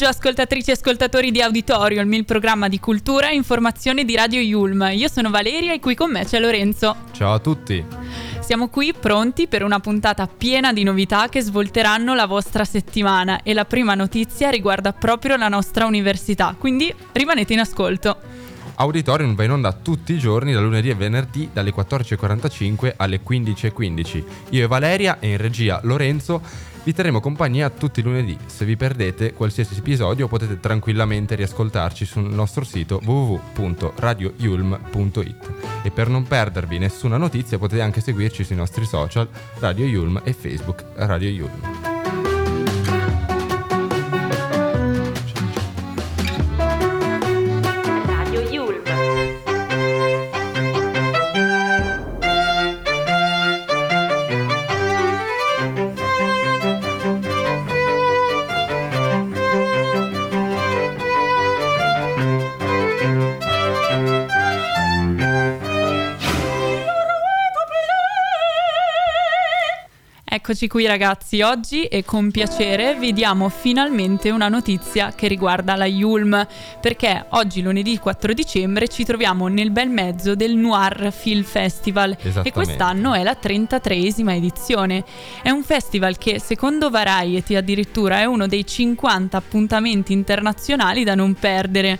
Pomeriggio ascoltatrici e ascoltatori di Auditorium, il programma di cultura e informazione di Radio Yulm. Io sono Valeria e qui con me c'è Lorenzo. Ciao a tutti. Siamo qui pronti per una puntata piena di novità che svolteranno la vostra settimana e la prima notizia riguarda proprio la nostra università, quindi rimanete in ascolto. Auditorium va in onda tutti i giorni, da lunedì e venerdì, dalle 14.45 alle 15.15. Io e Valeria e in regia Lorenzo vi terremo compagnia tutti i lunedì. Se vi perdete qualsiasi episodio potete tranquillamente riascoltarci sul nostro sito www.radioyulm.it. E per non perdervi nessuna notizia potete anche seguirci sui nostri social Radio Yulm e Facebook Radio Yulm. Eccoci qui ragazzi, oggi e con piacere vi diamo finalmente una notizia che riguarda la Yulm, perché oggi lunedì 4 dicembre ci troviamo nel bel mezzo del Noir Film Festival e quest'anno è la 33esima edizione. È un festival che secondo Variety addirittura è uno dei 50 appuntamenti internazionali da non perdere.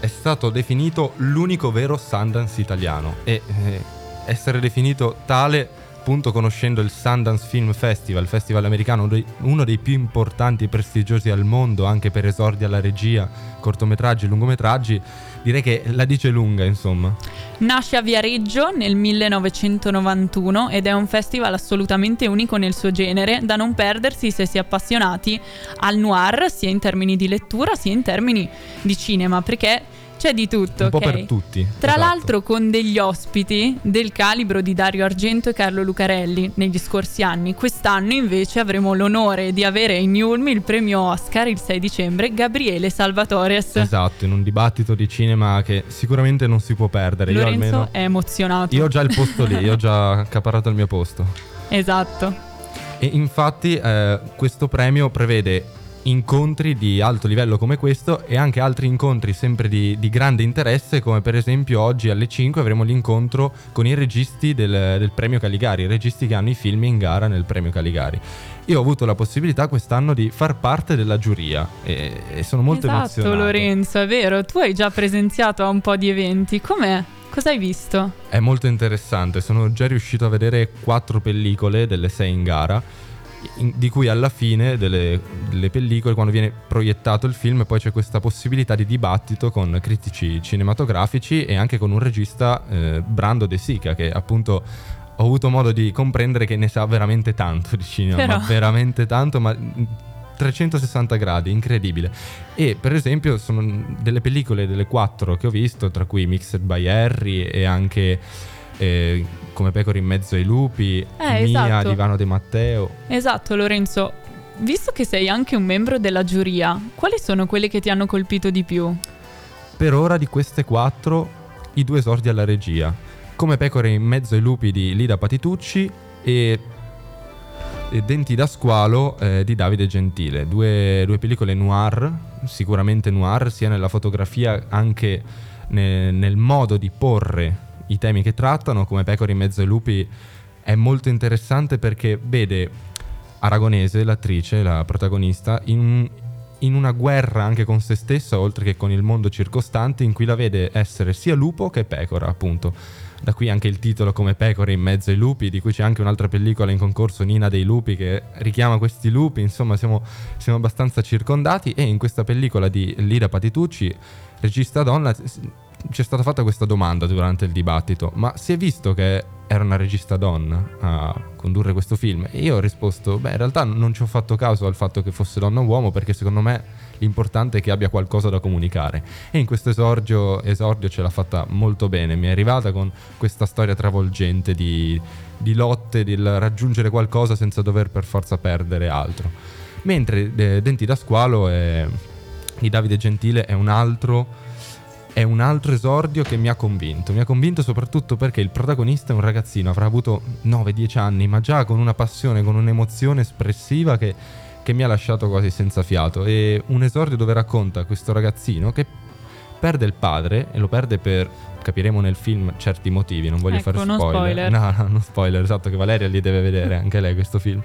È stato definito l'unico vero Sundance italiano e eh, essere definito tale appunto conoscendo il Sundance Film Festival, festival americano, uno dei più importanti e prestigiosi al mondo, anche per esordi alla regia, cortometraggi e lungometraggi, direi che la dice lunga, insomma. Nasce a Viareggio nel 1991 ed è un festival assolutamente unico nel suo genere, da non perdersi se si è appassionati al noir, sia in termini di lettura sia in termini di cinema, perché c'è di tutto. Un po' okay? per tutti. Tra esatto. l'altro con degli ospiti del calibro di Dario Argento e Carlo Lucarelli negli scorsi anni. Quest'anno invece avremo l'onore di avere in Yulmi il premio Oscar il 6 dicembre Gabriele Salvatores. Esatto, in un dibattito di cinema che sicuramente non si può perdere. Lorenzo io almeno... è emozionato. Io ho già il posto lì, io ho già accaparato il mio posto. Esatto. E infatti eh, questo premio prevede incontri di alto livello come questo e anche altri incontri sempre di, di, grande interesse come per esempio oggi alle 5 avremo l'incontro con i registi del, del, premio Caligari, i registi che hanno i film in gara nel premio Caligari. Io ho avuto la possibilità quest'anno di far parte della giuria e, e sono molto esatto, emozionato. Esatto Lorenzo, è vero, tu hai già presenziato a un po' di eventi, com'è? Cosa hai visto? È molto interessante, sono già riuscito a vedere quattro pellicole delle sei in gara in, di cui alla fine delle, delle, pellicole, quando viene proiettato il film, poi c'è questa possibilità di dibattito con critici cinematografici e anche con un regista, eh, Brando De Sica, che appunto ho avuto modo di comprendere che ne sa veramente tanto di cinema, Però... veramente tanto, ma 360 gradi, incredibile. E per esempio sono delle pellicole delle quattro che ho visto, tra cui Mixed by Harry e anche eh, come pecore in mezzo ai lupi, eh, Mia esatto. di Ivano De Matteo. Esatto, Lorenzo. Visto che sei anche un membro della giuria, quali sono quelle che ti hanno colpito di più? Per ora di queste quattro, i due esordi alla regia. Come pecore in mezzo ai lupi di Lida Patitucci e Denti da squalo eh, di Davide Gentile, due, due, pellicole noir, sicuramente noir, sia nella fotografia anche ne, nel modo di porre i temi che trattano, come Pecore in mezzo ai lupi, è molto interessante perché vede Aragonese, l'attrice, la protagonista, in, in una guerra anche con se stessa, oltre che con il mondo circostante, in cui la vede essere sia lupo che pecora, appunto. Da qui anche il titolo come pecore in mezzo ai lupi, di cui c'è anche un'altra pellicola in concorso, Nina dei lupi, che richiama questi lupi, insomma siamo, siamo abbastanza circondati e in questa pellicola di Lida Patitucci, regista donna, ci è stata fatta questa domanda durante il dibattito, ma si è visto che era una regista donna a condurre questo film. E io ho risposto, beh, in realtà non ci ho fatto caso al fatto che fosse donna o uomo, perché secondo me l'importante è che abbia qualcosa da comunicare. E in questo esordio, esordio ce l'ha fatta molto bene, mi è arrivata con questa storia travolgente di, di lotte, di raggiungere qualcosa senza dover per forza perdere altro. Mentre eh, Denti da squalo è, di Davide Gentile è un altro è un altro esordio che mi ha convinto. Mi ha convinto soprattutto perché il protagonista è un ragazzino, avrà avuto 9-10 anni, ma già con una passione, con un'emozione espressiva che, che, mi ha lasciato quasi senza fiato. E un esordio dove racconta questo ragazzino che perde il padre e lo perde per capiremo nel film certi motivi, non voglio ecco, fare spoiler. Non spoiler. No, no, non spoiler, esatto che Valeria li deve vedere anche lei questo film.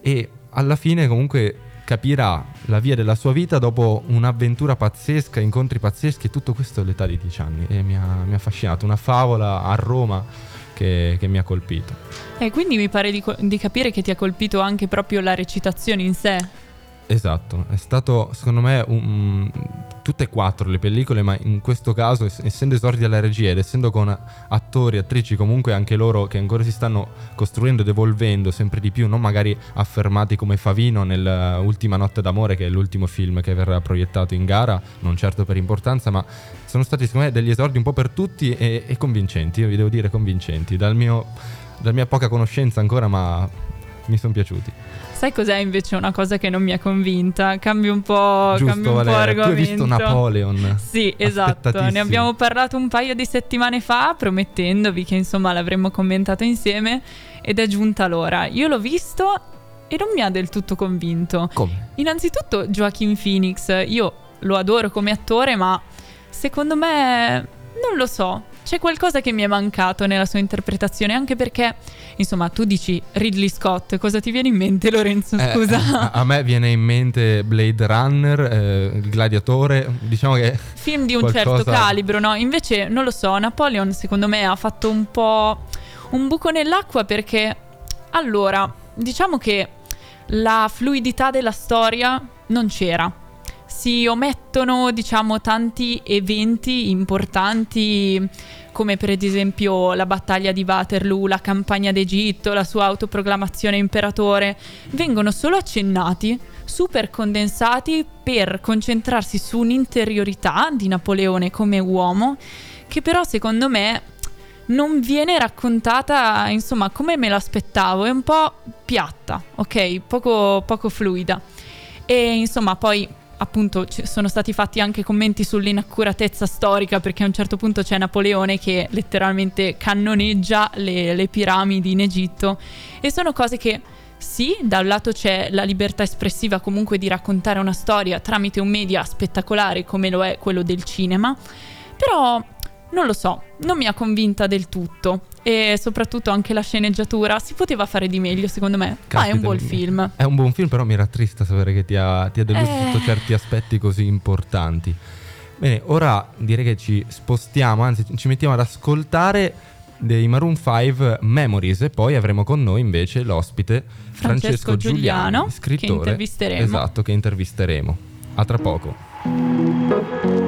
E alla fine comunque capirà la via della sua vita dopo un'avventura pazzesca, incontri pazzeschi e tutto questo all'età di 10 anni e mi ha, mi ha affascinato, una favola a Roma che, che, mi ha colpito. E quindi mi pare di, di capire che ti ha colpito anche proprio la recitazione in sé. Esatto, è stato secondo me un, tutte e quattro le pellicole, ma in questo caso essendo esordi alla regia ed essendo con attori, attrici comunque anche loro che ancora si stanno costruendo ed evolvendo sempre di più, non magari affermati come Favino nell'Ultima notte d'amore che è l'ultimo film che verrà proiettato in gara, non certo per importanza, ma sono stati secondo me degli esordi un po' per tutti e, e convincenti, io vi devo dire convincenti, dal mio, dalla mia poca conoscenza ancora, ma mi sono piaciuti. Sai cos'è invece una cosa che non mi ha convinta? Cambio un po', Giusto, cambio un Valeria, po' argomento. Tu hai visto Napoleon? Sì, esatto. Ne abbiamo parlato un paio di settimane fa, promettendovi che insomma l'avremmo commentato insieme ed è giunta l'ora. Io l'ho visto e non mi ha del tutto convinto. Come? Innanzitutto Joaquin Phoenix, io lo adoro come attore, ma secondo me non lo so c'è qualcosa che mi è mancato nella sua interpretazione, anche perché, insomma, tu dici Ridley Scott, cosa ti viene in mente Lorenzo? Eh, Scusa. Eh, a me viene in mente Blade Runner, eh, Il Gladiatore, diciamo che... Film di un qualcosa... certo calibro, no? Invece, non lo so, Napoleon secondo me ha fatto un po' un buco nell'acqua perché, allora, diciamo che la fluidità della storia non c'era si omettono, diciamo, tanti eventi importanti come per esempio la battaglia di Waterloo, la campagna d'Egitto, la sua autoproclamazione imperatore, vengono solo accennati, super condensati per concentrarsi su un'interiorità di Napoleone come uomo, che però secondo me non viene raccontata, insomma, come me l'aspettavo, è un po' piatta, ok? Poco, poco fluida. E insomma, poi appunto ci sono stati fatti anche commenti sull'inaccuratezza storica perché a un certo punto c'è Napoleone che letteralmente cannoneggia le, le piramidi in Egitto. E sono cose che sì, da un lato c'è la libertà espressiva comunque di raccontare una storia tramite un media spettacolare come lo è quello del cinema, però non lo so, non mi ha convinta del tutto e soprattutto anche la sceneggiatura si poteva fare di meglio secondo me, Caspita, ma è un buon film. È un buon film però mi rattrista sapere che ti ha, ti ha deluso eh... sotto certi aspetti così importanti. Bene, ora direi che ci spostiamo, anzi ci mettiamo ad ascoltare dei Maroon 5 Memories e poi avremo con noi invece l'ospite Francesco, Francesco Giuliano, scrittore. Che intervisteremo. Esatto, che intervisteremo. A tra poco.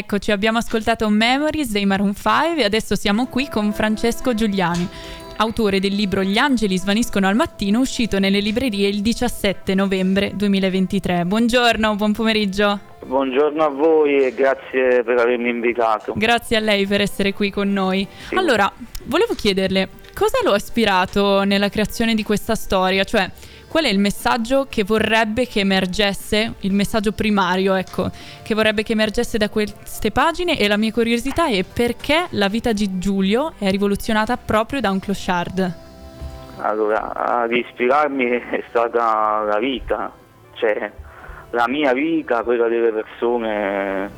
Eccoci, abbiamo ascoltato Memories dei Maroon 5 e adesso siamo qui con Francesco Giuliani, autore del libro Gli angeli svaniscono al mattino, uscito nelle librerie il 17 novembre 2023. Buongiorno, buon pomeriggio. Buongiorno a voi e grazie per avermi invitato. Grazie a lei per essere qui con noi. Allora, volevo chiederle, cosa lo ha ispirato nella creazione di questa storia? Cioè, qual è il messaggio che vorrebbe che emergesse, il messaggio primario, ecco, che vorrebbe che emergesse da queste pagine? E la mia curiosità è perché la vita di Giulio è rivoluzionata proprio da un clochard? Allora, ad ispirarmi è stata la vita, cioè la mia vita, quella delle persone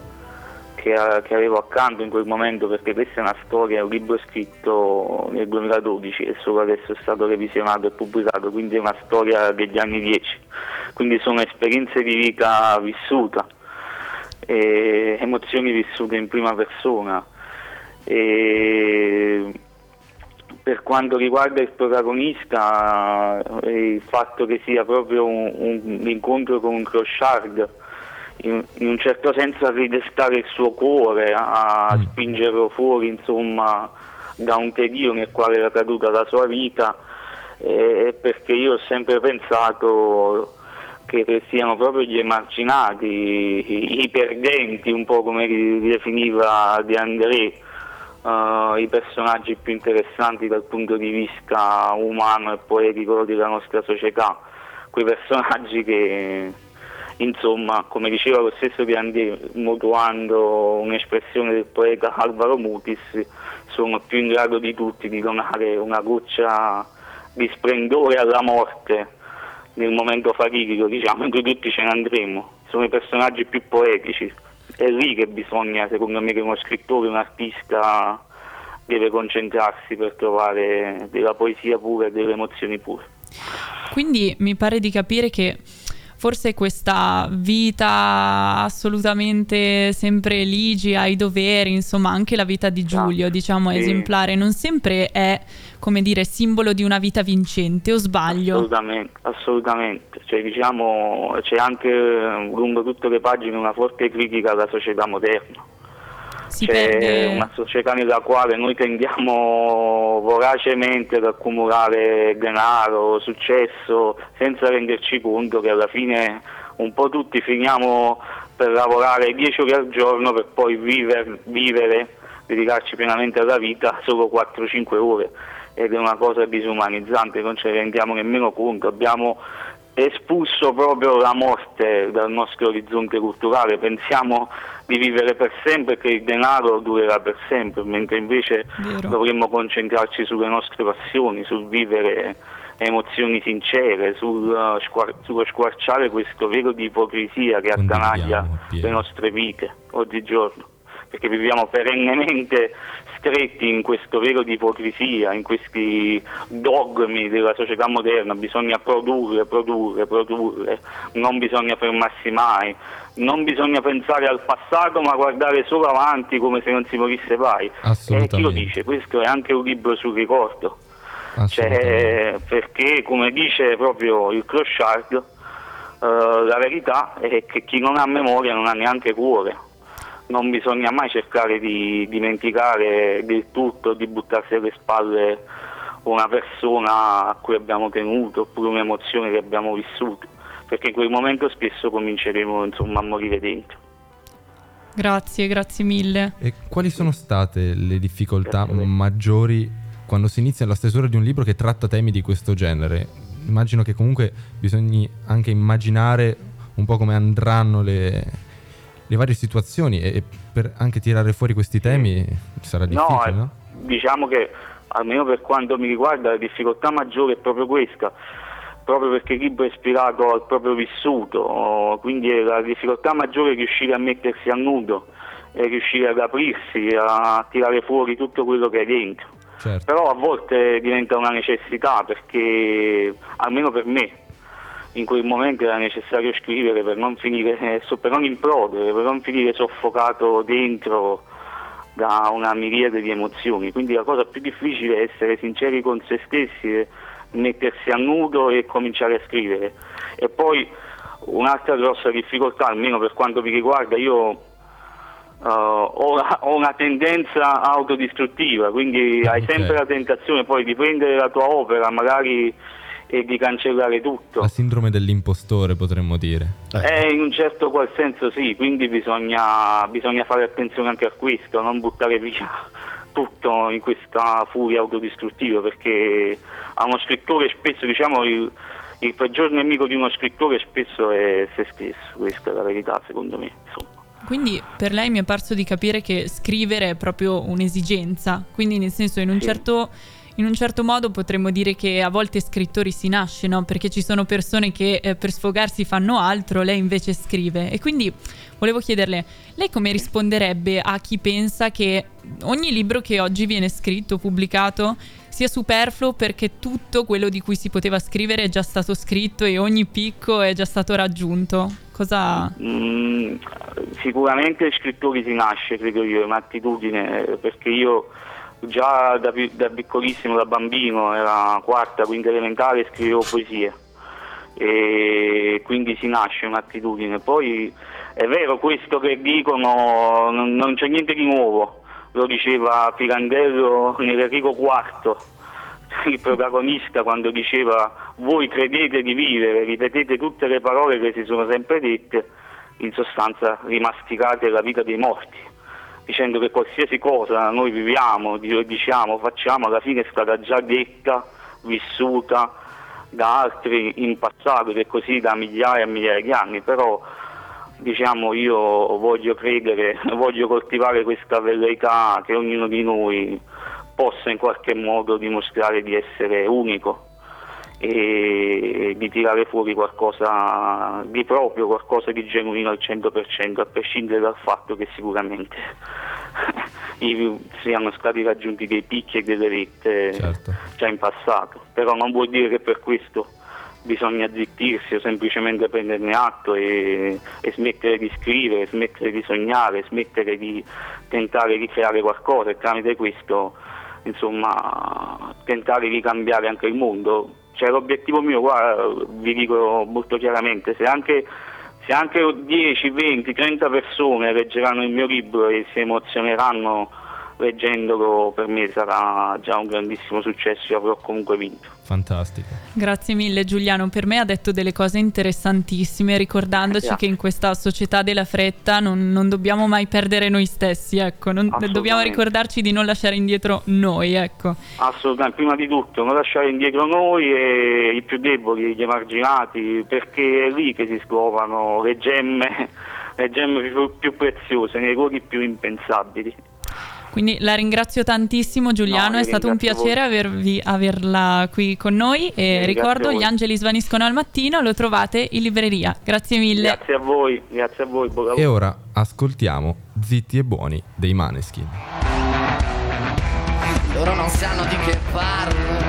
che, che avevo accanto in quel momento, perché questa è una storia, è un libro scritto nel 2012 e solo adesso è stato revisionato e pubblicato, quindi è una storia degli anni 10, quindi sono esperienze di vita vissuta, emozioni vissute in prima persona. E per quanto riguarda il protagonista, eh, il fatto che sia proprio un, un incontro con un clochard, in, in un certo senso a ridestare il suo cuore, a, a spingerlo fuori insomma, da un tedio nel quale era caduta la sua vita, eh, perché io ho sempre pensato che siano proprio gli emarginati, i, i perdenti, un po' come li definiva De André, Uh, i personaggi più interessanti dal punto di vista umano e poetico della nostra società, quei personaggi che insomma, come diceva lo stesso Piandè, mutuando un'espressione del poeta Alvaro Mutis, sono più in grado di tutti di donare una goccia di splendore alla morte nel momento fatidico, diciamo, in cui tutti ce ne andremo. Sono i personaggi più poetici è lì che bisogna, secondo me, che uno scrittore, un artista deve concentrarsi per trovare della poesia pura e delle emozioni pure. Quindi mi pare di capire che forse questa vita assolutamente sempre ligia ai doveri, insomma anche la vita di Giulio, diciamo Sì. esemplare, non sempre è, come dire, simbolo di una vita vincente, o sbaglio? Assolutamente, assolutamente. Cioè, diciamo, c'è anche lungo tutte le pagine una forte critica alla società moderna. Si C'è perde... una società nella quale noi tendiamo voracemente ad accumulare denaro, successo, senza renderci conto che alla fine un po' tutti finiamo per lavorare 10 ore al giorno per poi viver- vivere, dedicarci pienamente alla vita solo 4-5 ore. Ed è una cosa disumanizzante, non ce ne rendiamo nemmeno conto, abbiamo espulso proprio la morte dal nostro orizzonte culturale, pensiamo di vivere per sempre e che il denaro durerà per sempre, mentre invece Vero. dovremmo concentrarci sulle nostre passioni, sul vivere emozioni sincere, sul, uh, squar- sullo squarciare questo velo di ipocrisia che attanaglia le nostre vite oggigiorno, perché viviamo perennemente stretti in questo velo di ipocrisia, in questi dogmi della società moderna, bisogna produrre, produrre, produrre, non bisogna fermarsi mai, non bisogna pensare al passato ma guardare solo avanti come se non si morisse mai. E chi lo dice? Questo è anche un libro sul ricordo. Cioè, perché come dice proprio il clochard, eh, la verità è che chi non ha memoria non ha neanche cuore. Non bisogna mai cercare di dimenticare del tutto, di buttarsi alle spalle una persona a cui abbiamo tenuto oppure un'emozione che abbiamo vissuto, perché in quel momento spesso cominceremo insomma, a morire dentro. Grazie, grazie mille. E quali sono state le difficoltà maggiori quando si inizia la stesura di un libro che tratta temi di questo genere? Immagino che comunque bisogni anche immaginare un po' come andranno le, le varie situazioni e per anche tirare fuori questi temi sarà difficile, no? no? Diciamo che almeno per quanto mi riguarda la difficoltà maggiore è proprio questa, proprio perché il libro è ispirato al proprio vissuto, quindi la difficoltà maggiore è riuscire a mettersi a nudo, è riuscire ad aprirsi, a tirare fuori tutto quello che è dentro. Certo. Però a volte diventa una necessità perché, almeno per me, in quel momento era necessario scrivere per non finire, per non implodere, per non finire soffocato dentro da una miriade di emozioni. Quindi la cosa più difficile è essere sinceri con se stessi, mettersi a nudo e cominciare a scrivere. E poi un'altra grossa difficoltà, almeno per quanto mi riguarda, io Uh, ho, ho, una tendenza autodistruttiva, quindi hai sempre la tentazione poi di prendere la tua opera, magari e di cancellare tutto. La sindrome dell'impostore potremmo dire. Eh, in un certo qual senso sì, quindi bisogna, bisogna fare attenzione anche a questo, non buttare via tutto in questa furia autodistruttiva perché a uno scrittore spesso diciamo il, il peggior nemico di uno scrittore spesso è se stesso, questa è la verità secondo me. Insomma. Quindi per lei mi è parso di capire che scrivere è proprio un'esigenza, quindi nel senso in un sì. certo in un certo modo potremmo dire che a volte scrittori si nasce, no? Perché ci sono persone che eh, per sfogarsi fanno altro, lei invece scrive. E quindi volevo chiederle, lei come risponderebbe a chi pensa che ogni libro che oggi viene scritto, pubblicato, sia superfluo perché tutto quello di cui si poteva scrivere è già stato scritto e ogni picco è già stato raggiunto? Cosa... Mm, sicuramente scrittori si nasce, credo io, è un'attitudine, perché io già da, da, piccolissimo, da bambino, era quarta, quinta elementare, scrivevo poesie e quindi si nasce un'attitudine. Poi è vero questo che dicono, non, non c'è niente di nuovo, lo diceva Pirandello nell'Enrico IV, il protagonista quando diceva voi credete di vivere, ripetete tutte le parole che si sono sempre dette, in sostanza rimasticate la vita dei morti dicendo che qualsiasi cosa noi viviamo, diciamo, facciamo, alla fine è stata già detta, vissuta da altri in passato è così da migliaia e migliaia di anni, però diciamo io voglio credere, voglio coltivare questa velleità che ognuno di noi possa in qualche modo dimostrare di essere unico e di tirare fuori qualcosa di proprio, qualcosa di genuino al 100%, a prescindere dal fatto che sicuramente siano stati raggiunti dei picchi e delle vette certo. già in passato, però non vuol dire che per questo bisogna zittirsi o semplicemente prenderne atto e, e, smettere di scrivere, smettere di sognare, smettere di tentare di creare qualcosa e tramite questo insomma tentare di cambiare anche il mondo cioè, l'obiettivo mio, guarda, vi dico molto chiaramente, se anche, se anche 10, 20, 30 persone leggeranno il mio libro e si emozioneranno leggendolo per me sarà già un grandissimo successo, io avrò comunque vinto. Fantastico. Grazie mille Giuliano, per me ha detto delle cose interessantissime ricordandoci yeah. che in questa società della fretta non, non, dobbiamo mai perdere noi stessi, ecco, non, dobbiamo ricordarci di non lasciare indietro noi, ecco. Assolutamente, prima di tutto non lasciare indietro noi e i più deboli, gli emarginati, perché è lì che si scovano le gemme, le gemme più, più preziose, nei luoghi più impensabili. Quindi la ringrazio tantissimo Giuliano, no, è stato un piacere avervi, averla qui con noi e ricordo gli angeli svaniscono al mattino, lo trovate in libreria. Grazie mille. Grazie a voi, grazie a voi. E ora ascoltiamo Zitti e Buoni dei Maneskin. Loro non sanno di che parlano,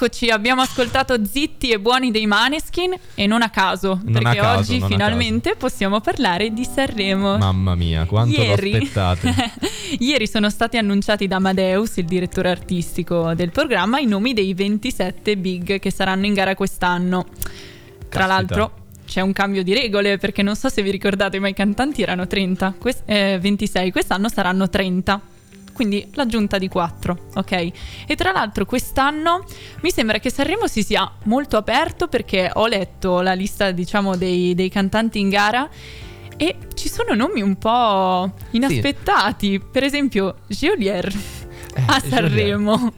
Eccoci, abbiamo ascoltato Zitti e Buoni dei Maneskin e non a caso, Non a perché caso, oggi a finalmente possiamo parlare di Sanremo. Mamma mia, quanto Ieri- lo aspettate. Ieri sono stati annunciati da Amadeus, il direttore artistico del programma, i nomi dei 27 big che saranno in gara quest'anno. Tra Caspita. l'altro c'è un cambio di regole perché non so se vi ricordate, ma i cantanti erano 30, quest- eh, 26, quest'anno saranno 30. Quindi l'aggiunta di 4, ok? E tra l'altro quest'anno mi sembra che Sanremo si sia molto aperto perché ho letto la lista, diciamo, dei, dei cantanti in gara e ci sono nomi un po' inaspettati. Per esempio, Geolier a Geolier. Sanremo.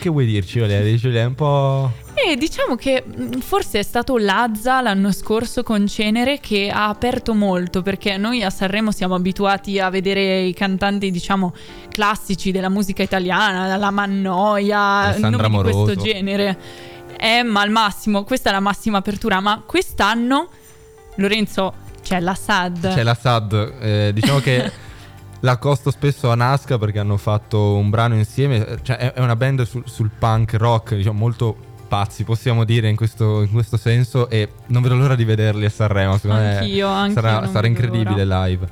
che vuoi dirci, Valeria? Giulia, è un po'... E diciamo che mh, forse è stato Lazza l'anno scorso con Cenere che ha aperto molto perché noi a Sanremo siamo abituati a vedere i cantanti diciamo classici della musica italiana, la Mannoia, nomi di questo genere. Eh, ma al massimo, questa è la massima apertura, ma quest'anno Lorenzo c'è la SAD. C'è la SAD, eh, diciamo che l'accosto spesso a Nasca perché hanno fatto un brano insieme, cioè è, è una band sul, sul punk rock, diciamo molto pazzi, possiamo dire in questo, in questo senso e non vedo l'ora di vederli a Sanremo, secondo Anch'io, me anch'io sarà, sarà incredibile live.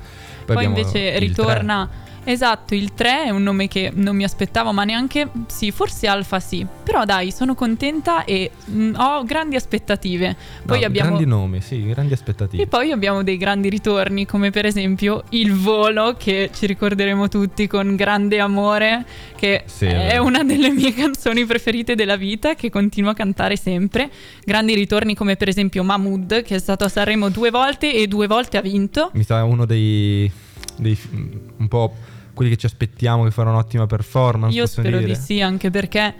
Poi abbiamo invece ritorna. Esatto, il 3 è un nome che non mi aspettavo, ma neanche. Sì, forse Alfa sì. Però dai, sono contenta e mh, ho grandi aspettative. Poi No, abbiamo. Grandi nomi, sì, grandi aspettative. E poi abbiamo dei grandi ritorni, come per esempio Il Volo, che ci ricorderemo tutti con grande amore, che Sì, è vero. una delle mie canzoni preferite della vita, che continuo a cantare sempre. Grandi ritorni come per esempio Mahmood, che è stato a Sanremo due volte e due volte ha vinto. Mi sa uno dei, dei un po' quelli che ci aspettiamo che farà un'ottima performance. Io spero dire. di sì, anche perché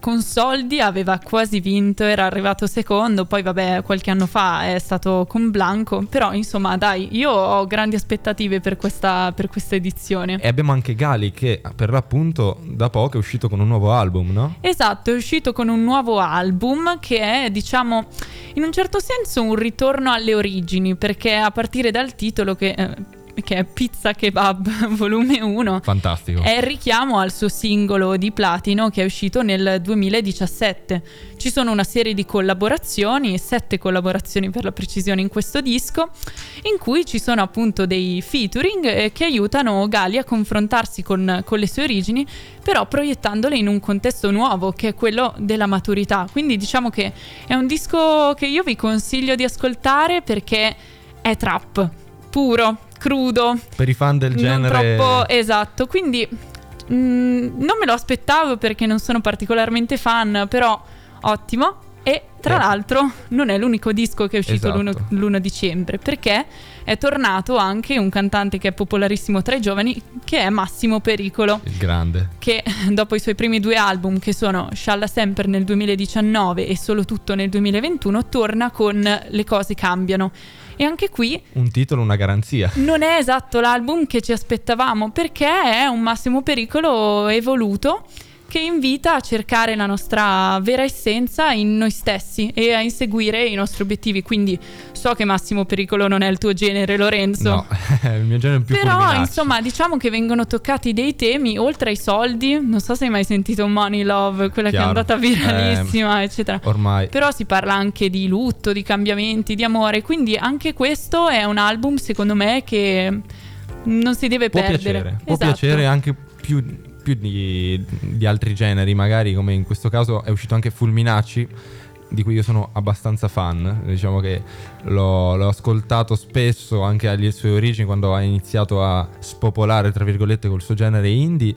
con soldi aveva quasi vinto, era arrivato secondo, poi vabbè qualche anno fa è stato con Blanco, però insomma dai, io ho grandi aspettative per questa, per questa edizione. E abbiamo anche Gali che per l'appunto da poco è uscito con un nuovo album, no? Esatto, è uscito con un nuovo album che è, diciamo, in un certo senso un ritorno alle origini, perché a partire dal titolo che... eh, che è Pizza Kebab volume 1, Fantastico. è il richiamo al suo singolo di platino che è uscito nel 2017. Ci sono una serie di collaborazioni, sette collaborazioni per la precisione in questo disco, in cui ci sono appunto dei featuring eh, che aiutano Gali a confrontarsi con, con le sue origini, però proiettandole in un contesto nuovo, che è quello della maturità. Quindi diciamo che è un disco che io vi consiglio di ascoltare perché è trap, puro, crudo, Per i fan del genere... troppo esatto, quindi mm, non me lo aspettavo perché non sono particolarmente fan, però ottimo. E tra Eh. l'altro non è l'unico disco che è uscito Esatto. l'1, l'1 dicembre, perché è tornato anche un cantante che è popolarissimo tra i giovani, che è Massimo Pericolo Il grande. che dopo i suoi primi due album che sono Scialla Sempre nel 2019 e Solo Tutto nel 2021 torna con Le cose cambiano e anche qui Un titolo, una garanzia. non è esatto l'album che ci aspettavamo perché è un massimo pericolo evoluto che invita a cercare la nostra vera essenza in noi stessi e a inseguire i nostri obiettivi. Quindi so che Massimo Pericolo non è il tuo genere, Lorenzo. No, è il mio genere più Però insomma diciamo che vengono toccati dei temi oltre ai soldi, non so se hai mai sentito Money Love, quella che è Chiaro. andata viralissima eccetera. Ormai. Però si parla anche di lutto, di cambiamenti, di amore, quindi anche questo è un album secondo me che non si deve può perdere. piacere. Può Esatto. piacere anche più, più di, di altri generi, magari come in questo caso è uscito anche Fulminacci, di cui io sono abbastanza fan. Diciamo che l'ho, l'ho ascoltato spesso anche alle sue origini quando ha iniziato a spopolare, tra virgolette, col suo genere indie.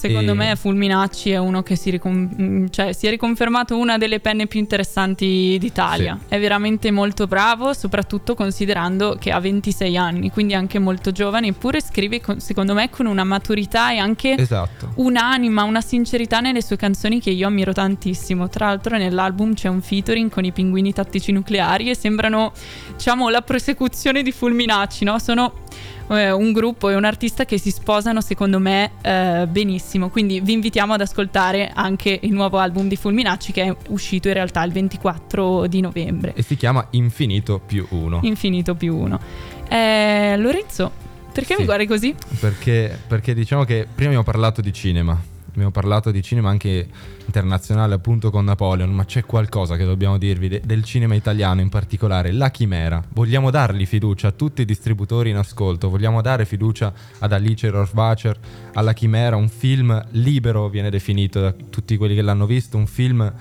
Secondo E- me Fulminacci è uno che si, ricon- mm, cioè, si è riconfermato una delle penne più interessanti d'Italia. Sì. È veramente molto bravo, soprattutto considerando che ha 26 anni, quindi anche molto giovane, eppure scrive con- secondo me con una maturità e anche Esatto. un'anima, una sincerità nelle sue canzoni che io ammiro tantissimo. Tra l'altro nell'album c'è un featuring con i pinguini tattici nucleari e sembrano, diciamo, la prosecuzione di Fulminacci, no? Sono eh, un gruppo e un artista che si sposano secondo me eh, benissimo. Quindi vi invitiamo ad ascoltare anche il nuovo album di Fulminacci che è uscito in realtà il 24 di novembre. E si chiama Infinito più uno. Infinito più uno. Eh, Lorenzo, perché Sì. mi guardi così? Perché, perché diciamo che prima abbiamo parlato di cinema. Abbiamo parlato di cinema anche internazionale appunto con Napoleon, ma c'è qualcosa che dobbiamo dirvi de- del cinema italiano in particolare, La Chimera. Vogliamo dargli fiducia a tutti i distributori in ascolto, vogliamo dare fiducia ad Alice Rohrwacher, alla Chimera, un film libero viene definito da tutti quelli che l'hanno visto, un film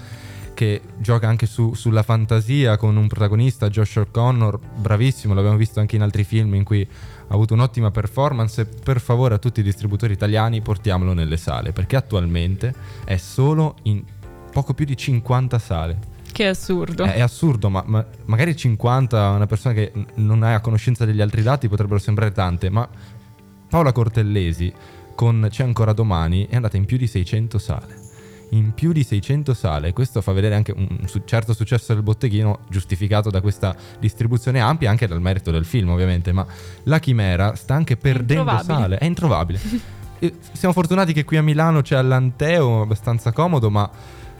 che gioca anche su- sulla fantasia con un protagonista, Josh O'Connor, bravissimo, l'abbiamo visto anche in altri film in cui ha avuto un'ottima performance per favore a tutti i distributori italiani portiamolo nelle sale, perché attualmente è solo in poco più di 50 sale. Che assurdo. È, è assurdo, ma, ma magari 50 a una persona che non è a conoscenza degli altri dati potrebbero sembrare tante, ma Paola Cortellesi con C'è ancora domani è andata in più di 600 sale. In più di 600 sale, questo fa vedere anche un certo successo del botteghino giustificato da questa distribuzione ampia e anche dal merito del film ovviamente, ma La Chimera sta anche perdendo introvabile. sale, è introvabile. Siamo fortunati che qui a Milano c'è All'Anteo, abbastanza comodo, ma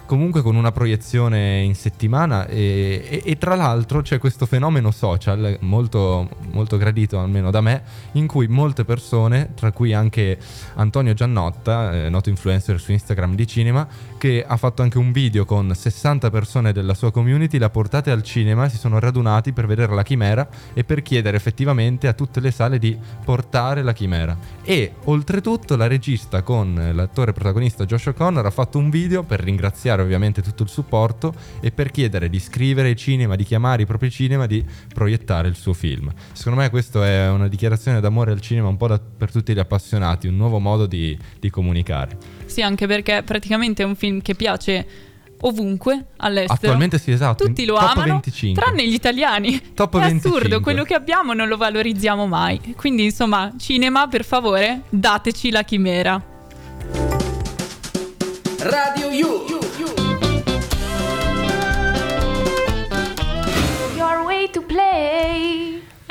comunque con una proiezione in settimana e, e- e tra l'altro c'è questo fenomeno social molto, molto gradito almeno da me in cui molte persone tra cui anche Antonio Giannotta eh, noto influencer su Instagram di cinema che ha fatto anche un video con 60 persone della sua community l'ha portate al cinema si sono radunati per vedere la chimera e per chiedere effettivamente a tutte le sale di portare la chimera e oltretutto la regista con l'attore protagonista Josh O'Connor ha fatto un video per ringraziare ovviamente tutto il supporto e per chiedere di scrivere ai cinema, di chiamare i propri cinema, di proiettare il suo film. Secondo me questa è una dichiarazione d'amore al cinema un po' da- per tutti gli appassionati, un nuovo modo di, di comunicare. Sì, anche perché praticamente è un film che piace ovunque all'estero. Attualmente sì, esatto. Tutti lo top amano, 25. tranne gli italiani. Top è 25. assurdo, quello che abbiamo non lo valorizziamo mai. Quindi, insomma, cinema, per favore, dateci la chimera. Radio You. Your way to play.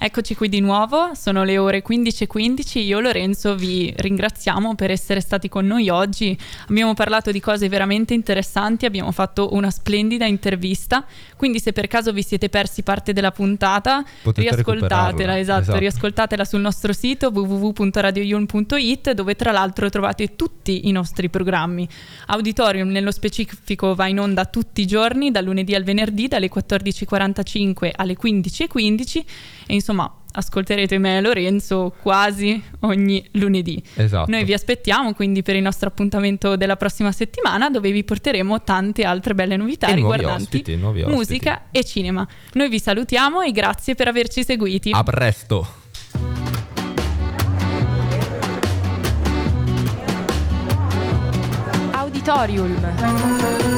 Eccoci qui di nuovo, sono le ore 15.15, io Lorenzo vi ringraziamo per essere stati con noi oggi, abbiamo parlato di cose veramente interessanti, abbiamo fatto una splendida intervista, quindi se per caso vi siete persi parte della puntata, Potete riascoltatela, esatto, esatto. riascoltatela sul nostro sito www.radioyulm.it dove tra l'altro trovate tutti i nostri programmi. Auditorium nello specifico va in onda tutti i giorni, dal lunedì al venerdì, dalle 14.45 alle 15.15 e insomma ascolterete me e Lorenzo quasi ogni lunedì. Esatto. Noi vi aspettiamo quindi per il nostro appuntamento della prossima settimana dove vi porteremo tante altre belle novità E nuovi riguardanti ospiti, nuovi ospiti. musica e cinema. Noi vi salutiamo e grazie per averci seguiti. A presto. Auditorium.